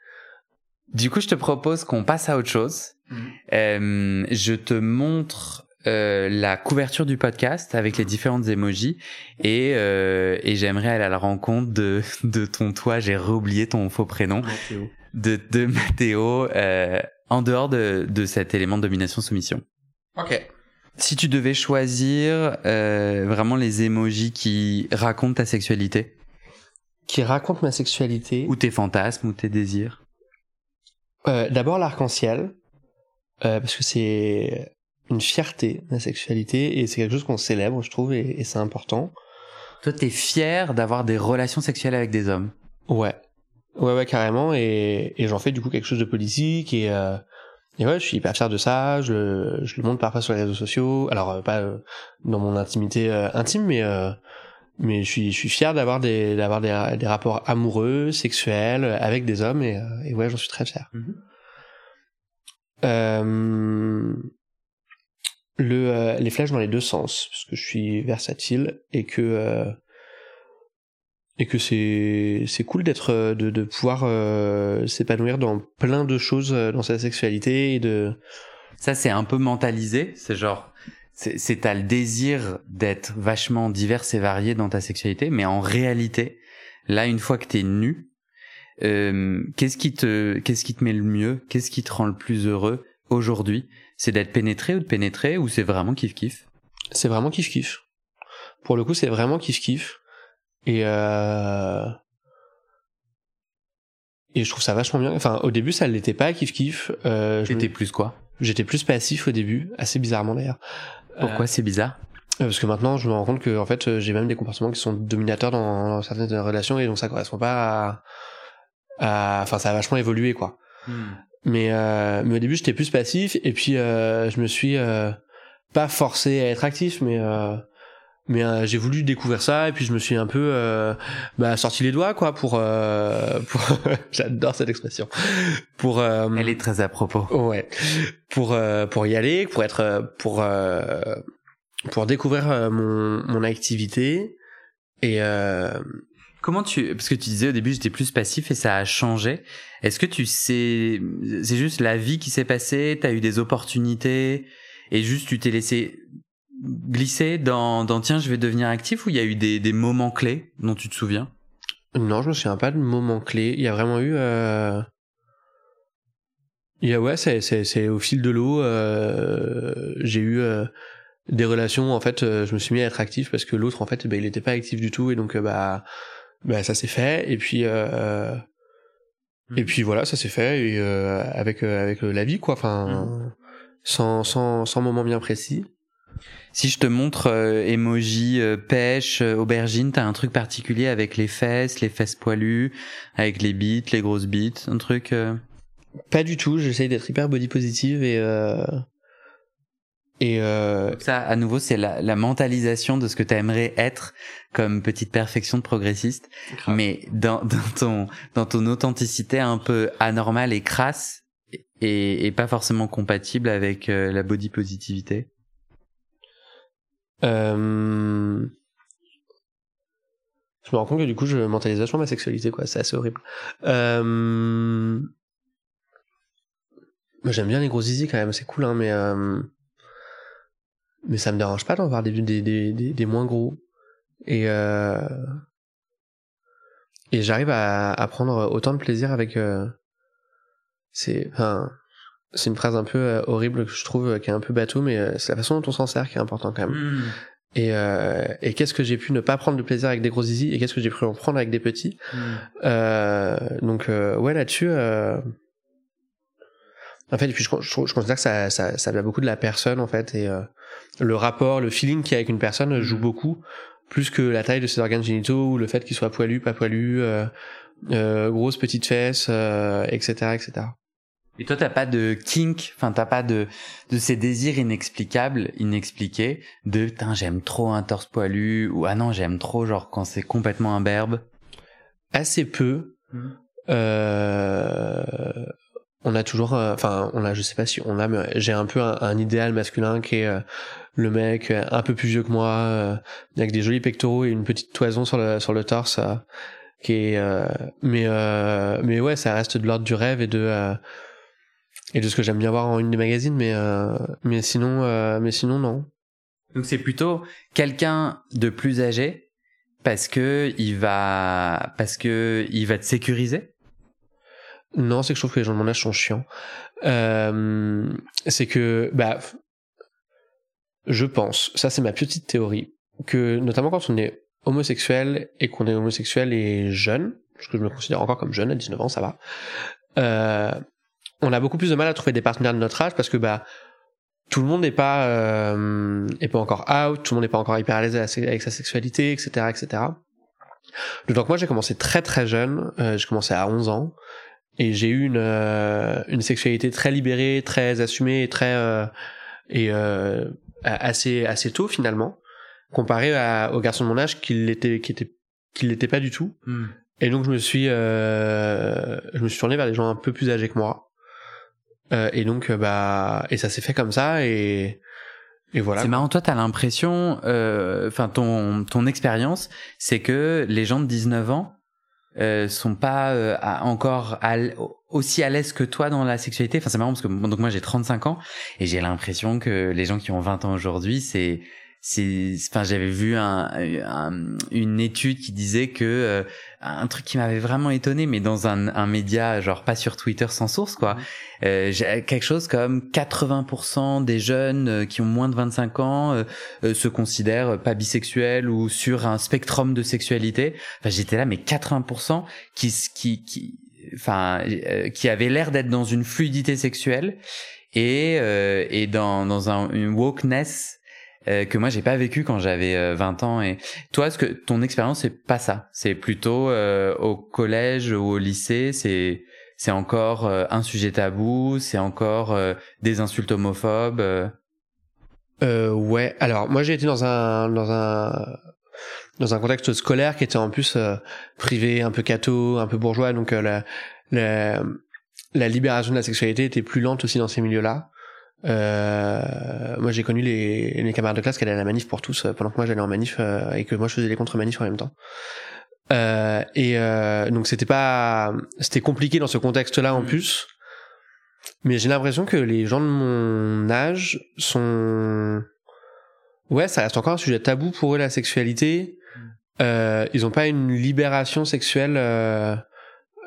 Du coup, je te propose qu'on passe à autre chose. Mmh. Euh, je te montre euh, la couverture du podcast avec les différentes emojis et, euh, et j'aimerais aller à la rencontre de, de ton toi, j'ai réoublié ton faux prénom, Mathéo. de, de Mathéo euh, en dehors de, de cet élément de domination-soumission. Ok. Si tu devais choisir euh, vraiment les emojis qui racontent ta sexualité. Qui racontent ma sexualité. Ou tes fantasmes, ou tes désirs. Euh, D'abord l'arc-en-ciel, euh, parce que c'est une fierté, la sexualité, et c'est quelque chose qu'on célèbre, je trouve, et, et c'est important. Toi, t'es fier d'avoir des relations sexuelles avec des hommes? Ouais. Ouais, ouais, carrément, et, et j'en fais du coup quelque chose de politique, et, euh, et ouais, je suis hyper fier de ça, je, je le montre parfois sur les réseaux sociaux, alors euh, pas euh, dans mon intimité euh, intime, mais mais je suis je suis fier d'avoir des d'avoir des, des rapports amoureux, sexuels avec des hommes, et, et ouais, j'en suis très fier. Euh, le, euh, les flèches dans les deux sens, parce que je suis versatile et que euh, et que c'est c'est cool d'être euh, de, de pouvoir euh, s'épanouir dans plein de choses euh, dans sa sexualité et de ça c'est un peu mentalisé, c'est genre c'est t'as le désir d'être vachement divers et varié dans ta sexualité, mais en réalité, là une fois que t'es nu, euh, qu'est-ce qui te qu'est-ce qui te met le mieux, qu'est-ce qui te rend le plus heureux aujourd'hui? C'est d'être pénétré ou de pénétrer ou c'est vraiment kiff kiff C'est vraiment kiff kiff. Pour le coup, c'est vraiment kiff kiff. Et euh... et je trouve ça vachement bien. Enfin, au début, ça l'était pas kiff kiff. Euh, J'étais me... plus quoi? J'étais plus passif au début, assez bizarrement d'ailleurs. Pourquoi euh... c'est bizarre? Parce que maintenant, je me rends compte que en fait, j'ai même des comportements qui sont dominateurs dans, dans, certaines relations et donc ça correspond pas à. Enfin, ça a vachement évolué quoi. Hmm. Mais, euh, mais au début, j'étais plus passif et puis euh, je me suis euh, pas forcé à être actif, mais euh, mais euh, j'ai voulu découvrir ça et puis je me suis un peu euh, bah, sorti les doigts quoi pour pour *laughs* j'adore cette expression. Pour elle est très à propos. Ouais. Pour pour y aller pour être pour pour découvrir mon mon activité et Comment tu, parce que tu disais au début j'étais plus passif et ça a changé. Est-ce que tu sais, c'est juste la vie qui s'est passée, t'as eu des opportunités et juste tu t'es laissé glisser dans, dans tiens je vais devenir actif ou il y a eu des, des moments clés dont tu te souviens? Non, je me souviens pas de moments clés. Il y a vraiment eu. Euh... Il y a ouais, c'est c'est c'est au fil de l'eau. Euh... J'ai eu. Euh des relations en fait euh, je me suis mis à être actif parce que l'autre en fait bah, il était pas actif du tout et donc euh, bah bah ça s'est fait et puis euh, mmh. et puis voilà ça s'est fait et euh, avec euh, avec la vie quoi enfin mmh. sans sans sans moment bien précis si je te montre euh, emoji euh, pêche aubergine t'as un truc particulier avec les fesses les fesses poilues avec les bites les grosses bites un truc pas du tout j'essaye d'être hyper body positive et et euh... ça, à nouveau, c'est la, la, mentalisation de ce que tu aimerais être comme petite perfection de progressiste, mais dans, dans, ton dans ton authenticité un peu anormale et crasse et, et pas forcément compatible avec euh, la body positivité. Euh... Je me rends compte que du coup, je mentalise vachement ma sexualité, quoi. C'est assez horrible. Euh... Moi, j'aime bien les gros zizi quand même, c'est cool, hein, mais. Mais ça me dérange pas d'en voir des, des, des, des, moins gros. Et, euh, et j'arrive à, à prendre autant de plaisir avec. Euh, c'est, enfin, c'est une phrase un peu euh, horrible que je trouve qui est un peu bateau, mais c'est la façon dont on s'en sert qui est important quand même. Hmm. Et, euh, et qu'est-ce que j'ai pu ne pas prendre de plaisir avec des gros zizi et qu'est-ce que j'ai pu en prendre avec des petits? Hmm. Euh, donc ouais là-dessus. En fait, et puis je, je, je, considère que ça, ça, ça vient beaucoup de la personne en fait et le rapport, le feeling qu'il y a avec une personne joue beaucoup, plus que la taille de ses organes génitaux ou le fait qu'il soit poilu, pas poilu, euh, euh, grosse, petite fesse, euh, etc., etc. Et toi, t'as pas de kink, enfin t'as pas de de ces désirs inexplicables, inexpliqués, de j'aime trop un torse poilu ou ah non j'aime trop genre quand c'est complètement imberbe? Assez peu. Mm. Euh, on a toujours, euh, enfin, on a, je sais pas si on a, mais j'ai un peu un, idéal masculin qui est le mec euh, un peu plus vieux que moi, avec des jolis pectoraux et une petite toison sur le sur le torse, qui est, mais mais ouais, ça reste de l'ordre du rêve et de et de ce que j'aime bien voir en une des magazines, mais mais sinon, mais sinon non. Donc c'est plutôt quelqu'un de plus âgé parce que il va parce que il va te sécuriser? Non, c'est que je trouve que les gens de mon âge sont chiants. Euh, c'est que, bah, je pense, ça c'est ma petite théorie, que notamment quand on est homosexuel et qu'on est homosexuel et jeune, parce que je me considère encore comme jeune, à 19 ans, ça va, euh, on a beaucoup plus de mal à trouver des partenaires de notre âge parce que, bah, tout le monde n'est pas, euh, est pas encore out, tout le monde n'est pas encore hyper à l'aise avec sa sexualité, etc., etc. Donc moi j'ai commencé très très jeune, euh, j'ai commencé à 11 ans, et j'ai eu une euh, une sexualité très libérée, très assumée et très euh, et euh, assez assez tôt finalement comparé à, aux garçons de mon âge qui l'étaient qui étaient qui l'étaient pas du tout. Hmm. Et donc je me suis je me suis tourné vers des gens un peu plus âgés que moi. et donc bah et ça s'est fait comme ça et et voilà. C'est marrant, toi, t'as l'impression, enfin, ton ton expérience, c'est que les gens de 19 ans, euh, sont pas euh, encore aussi à l'aise que toi dans la sexualité. Enfin, c'est marrant parce que donc moi j'ai 35 ans et j'ai l'impression que les gens qui ont 20 ans aujourd'hui, c'est c'est enfin j'avais vu un, une étude qui disait que euh, un truc qui m'avait vraiment étonné mais dans un, un média genre pas sur Twitter sans source quoi mmh. euh, quelque chose comme 80% des jeunes euh, qui ont moins de 25 ans euh, se considèrent pas bisexuels ou sur un spectrum de sexualité enfin j'étais là mais 80% qui qui qui enfin qui avaient l'air d'être dans une fluidité sexuelle et et dans dans un, une wokeness euh, que moi j'ai pas vécu quand j'avais 20 euh, ans. Et toi est-ce que ton expérience c'est pas ça? C'est plutôt euh, au collège ou au lycée c'est c'est encore un sujet tabou c'est encore des insultes homophobes euh, ouais. Alors moi j'ai été dans un dans un dans un contexte scolaire qui était en plus privé un peu catho un peu bourgeois donc la, la la libération de la sexualité était plus lente aussi dans ces milieux là euh, moi, j'ai connu les, les camarades de classe qui allaient à la manif pour tous euh, pendant que moi j'allais en manif euh, et que moi je faisais les contre-manifs en même temps. Euh, et euh, donc c'était pas, c'était compliqué dans ce contexte-là en mm. plus. Mais j'ai l'impression que les gens de mon âge sont, ouais, ça reste encore un sujet tabou pour eux la sexualité. Euh, ils ont pas une libération sexuelle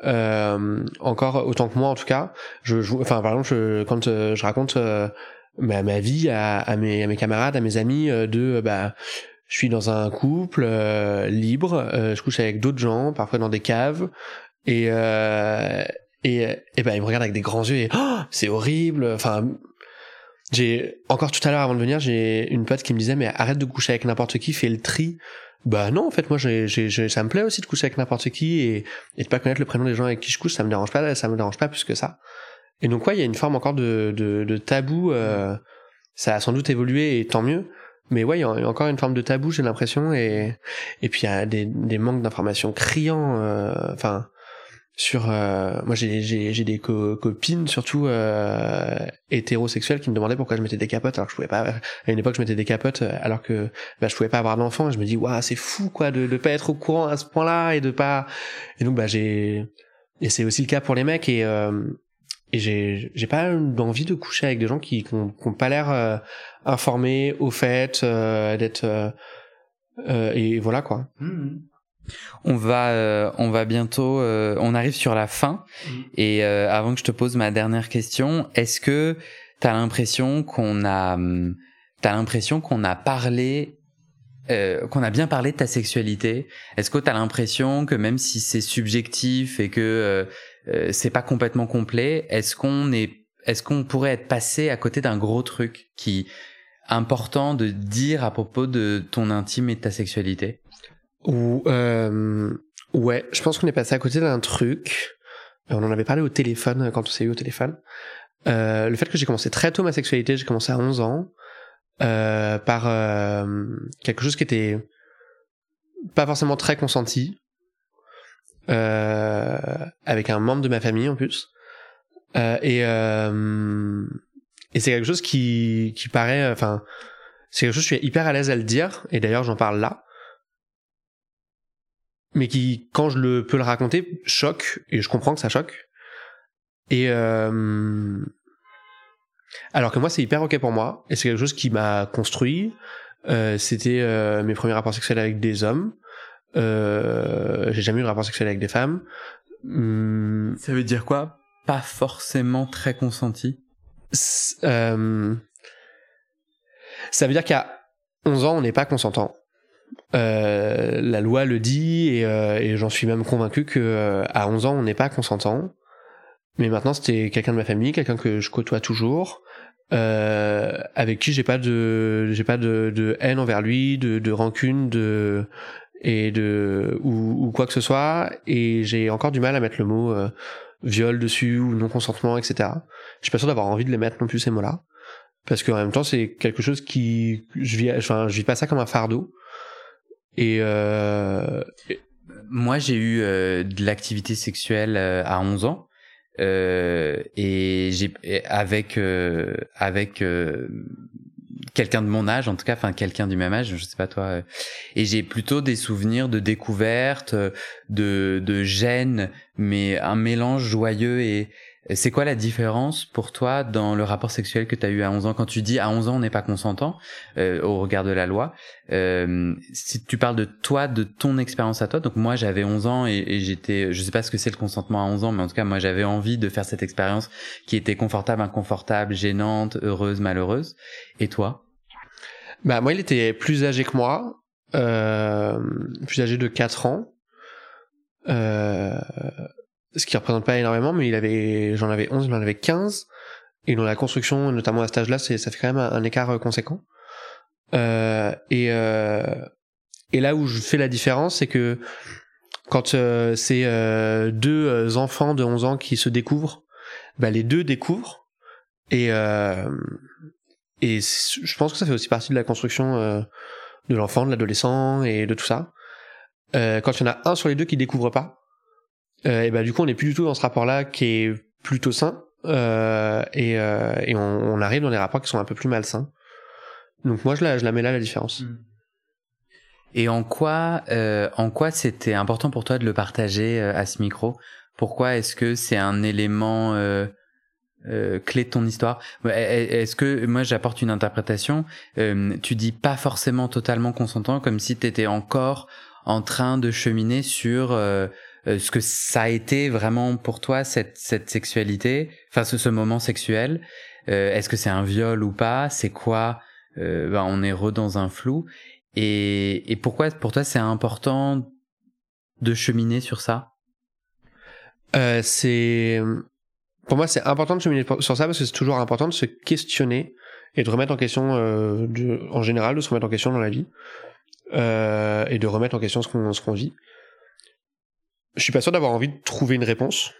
euh, encore autant que moi en tout cas. Je, je enfin par exemple, je, quand euh, je raconte euh, ma, ma, vie à, mes, à mes camarades, à mes amis, euh, de bah je suis dans un couple libre, je couche avec d'autres gens, parfois dans des caves, et et, et ben ils me regardent avec des grands yeux et oh, c'est horrible. Enfin, j'ai encore tout à l'heure avant de venir, j'ai une pote qui me disait mais arrête de coucher avec n'importe qui, fais le tri bah non, en fait, moi, j'ai, j'ai, ça me plaît aussi de coucher avec n'importe qui et, et de pas connaître le prénom des gens avec qui je couche, ça me dérange pas, ça me dérange pas plus que ça. Et donc, ouais, il y a une forme encore de, de, tabou. Euh, ça a sans doute évolué et tant mieux. Mais ouais, il y a encore une forme de tabou, j'ai l'impression, et et puis il y a des, des manques d'informations criants. Euh, enfin, sur euh, moi j'ai j'ai j'ai des copines surtout euh, hétérosexuelles qui me demandaient pourquoi je mettais des capotes alors que je pouvais pas à une époque je mettais des capotes euh, alors que bah, je pouvais pas avoir d'enfant je me dis waouh c'est fou quoi de de pas être au courant à ce point-là et de pas et donc bah j'ai et c'est aussi le cas pour les mecs et euh, et j'ai j'ai pas envie de coucher avec des gens qui qui pas l'air euh, informés au fait euh, d'être et voilà quoi mmh. On va, on va bientôt, on arrive sur la fin. Mmh. Et avant que je te pose ma dernière question, est-ce que t'as l'impression qu'on a, hum, t'as l'impression qu'on a parlé euh, qu'on a bien parlé de ta sexualité? Est-ce que tu as l'impression que même si c'est subjectif et que euh, euh, c'est pas complètement complet, est-ce qu'on est est-ce qu'on pourrait être passé à côté d'un gros truc qui important de dire à propos de ton intime et de ta sexualité? Ou ouais, je pense qu'on est passé à côté d'un truc. On en avait parlé au téléphone quand on s'est eu au téléphone. le fait que j'ai commencé très tôt ma sexualité, j'ai commencé à 11 ans. Euh, par euh, quelque chose qui était pas forcément très consenti, euh, avec un membre de ma famille en plus. et et c'est quelque chose qui, qui paraît, enfin, c'est quelque chose je suis hyper à l'aise à le dire, et d'ailleurs j'en parle là, mais qui, quand je le peux le raconter, choque, et je comprends que ça choque. Et, euh, alors que moi, c'est hyper ok pour moi, et c'est quelque chose qui m'a construit. Euh, c'était euh, mes premiers rapports sexuels avec des hommes. Euh, j'ai jamais eu de rapport sexuel avec des femmes. Hmm. Ça veut dire quoi? Pas forcément très consenti? Ça veut dire qu'à 11 ans, on n'est pas consentant. Euh, la loi le dit et, et j'en suis même convaincu que à 11 ans, on n'est pas consentant. Mais maintenant, c'était quelqu'un de ma famille, quelqu'un que je côtoie toujours, euh, avec qui j'ai pas de j'ai pas de, haine envers lui, de, rancune, de et de ou, quoi que ce soit. Et j'ai encore du mal à mettre le mot euh, viol dessus ou non consentement, etc. Je suis pas sûr d'avoir envie de les mettre non plus ces mots-là, parce qu'en même temps, c'est quelque chose qui je vis, je vis pas ça comme un fardeau. Et, euh, moi, j'ai eu euh, de l'activité sexuelle euh, à 11 ans. Euh, et j'ai avec euh, avec quelqu'un de mon âge en tout cas enfin quelqu'un du même âge je sais pas toi et j'ai plutôt des souvenirs de découverte de de gêne mais un mélange joyeux et c'est quoi la différence pour toi dans le rapport sexuel que tu as eu à 11 ans? Quand tu dis à 11 ans on n'est pas consentant euh, au regard de la loi, euh, si tu parles de toi, de ton expérience à toi, donc moi j'avais 11 ans et, et j'étais, je sais pas ce que c'est le consentement à 11 ans, mais en tout cas moi j'avais envie de faire cette expérience qui était confortable, inconfortable, gênante, heureuse, malheureuse. Et toi? Bah moi il était plus âgé que moi, euh, plus âgé de 4 ans. Euh, ce qui représente pas énormément, mais il avait, j'en avais 11, il en avait 15. Et dans la construction, notamment à cet âge-là, ça fait quand même un, écart euh, conséquent. Euh, et, euh, et là où je fais la différence, c'est que quand euh, c'est euh, deux euh, enfants de 11 ans qui se découvrent, bah, les deux découvrent. Et, et je pense que ça fait aussi partie de la construction de l'enfant, de l'adolescent et de tout ça. quand il y en a un sur les deux qui découvre pas, euh, et bah du coup on n'est plus du tout dans ce rapport-là qui est plutôt sain euh, et, euh, et on, arrive dans des rapports qui sont un peu plus malsains. Donc moi je la, je la mets là la différence. Mm. Et en quoi, euh, en quoi c'était important pour toi de le partager euh, à ce micro? Pourquoi est-ce que c'est un élément euh, clé de ton histoire? Est-ce que moi j'apporte une interprétation Tu dis pas forcément totalement consentant, comme si tu étais encore en train de cheminer sur euh, ce que ça a été vraiment pour toi cette cette sexualité, enfin ce, ce moment sexuel. Euh, est-ce que c'est un viol ou pas? C'est quoi? Euh, ben, On est re dans un flou. Et, et pourquoi pour toi c'est important de cheminer sur ça? Euh, C'est pour moi c'est important de cheminer sur ça parce que c'est toujours important de se questionner et de remettre en question, euh, en général, de se remettre en question dans la vie euh, et de remettre en question ce qu'on ce qu'on vit je suis pas sûr d'avoir envie de trouver une réponse,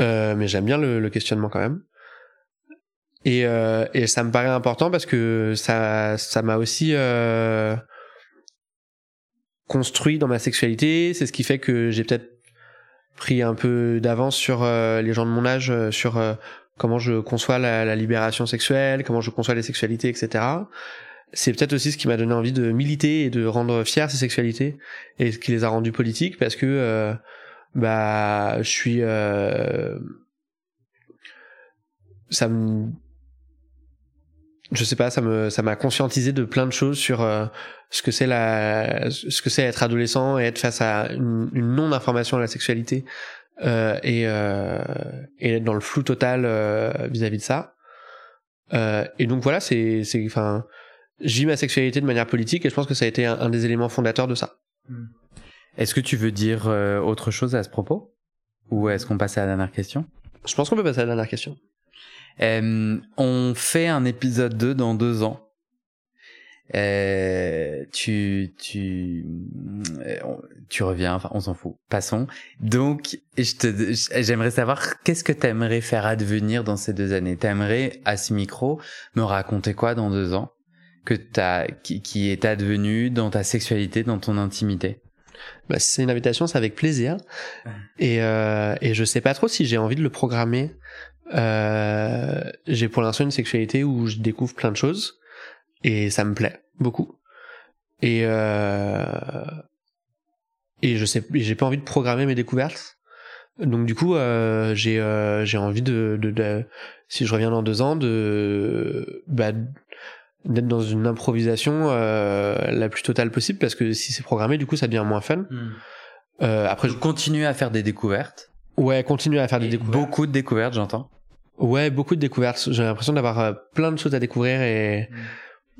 euh, mais j'aime bien le, questionnement quand même. Et, euh, et ça me paraît important parce que ça ça m'a aussi euh, construit dans ma sexualité. C'est ce qui fait que j'ai peut-être pris un peu d'avance sur les gens de mon âge, sur comment je conçois la, libération sexuelle, comment je conçois les sexualités, etc c'est peut-être aussi ce qui m'a donné envie de militer et de rendre fier ces sexualités et ce qui les a rendues politiques parce que euh, bah je suis euh, ça me je sais pas, ça me ça m'a conscientisé de plein de choses sur euh, ce que c'est la ce que c'est être adolescent et être face à une, non information à la sexualité euh, et et être dans le flou total vis-à-vis de ça. Et donc voilà, c'est c'est enfin j'ai ma sexualité de manière politique et je pense que ça a été un, des éléments fondateurs de ça. Hmm. Est-ce que tu veux dire autre chose à ce propos? Ou est-ce qu'on passe à la dernière question? Je pense qu'on peut passer à la dernière question. Euh, on fait un épisode 2 dans deux ans. Euh, tu tu euh, tu reviens enfin on s'en fout passons donc je te j'aimerais savoir qu'est-ce que t'aimerais faire advenir dans ces deux années? T'aimerais à ce micro me raconter quoi dans deux ans? Que t'as qui, qui est advenu dans ta sexualité dans ton intimité? Bah, si c'est une invitation c'est avec plaisir et euh, et je sais pas trop si j'ai envie de le programmer euh, j'ai pour l'instant une sexualité où je découvre plein de choses et ça me plaît beaucoup. Et euh, et je sais, j'ai pas envie de programmer mes découvertes. Donc du coup, euh, j'ai j'ai envie de, de, de, si je reviens dans deux ans, de bah, d'être dans une improvisation euh, la plus totale possible parce que si c'est programmé, du coup, ça devient moins fun. Hmm. Euh, après, je continue à faire des découvertes. Ouais, continuer à faire des découvertes. Beaucoup de découvertes, j'entends. Ouais, beaucoup de découvertes. J'ai l'impression d'avoir euh, plein de choses à découvrir et.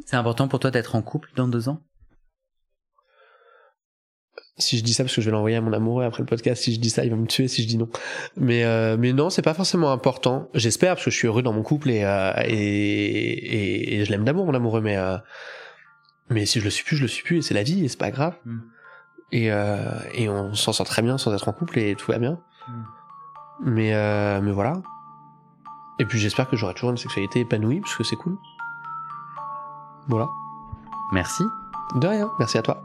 C'est important pour toi d'être en couple dans deux ans? Si je dis ça parce que je vais l'envoyer à mon amoureux après le podcast si je dis ça il va me tuer si je dis non mais euh, mais non c'est pas forcément important j'espère parce que je suis heureux dans mon couple et euh, et, et, je l'aime d'amour mon amoureux mais euh, mais si je le suis plus je le suis plus et c'est la vie et c'est pas grave mm. et euh, et on s'en sort très bien sans être en couple et tout va bien mm. mais mais voilà et puis j'espère que j'aurai toujours une sexualité épanouie, parce que c'est cool. Voilà. Merci. De rien, merci à toi.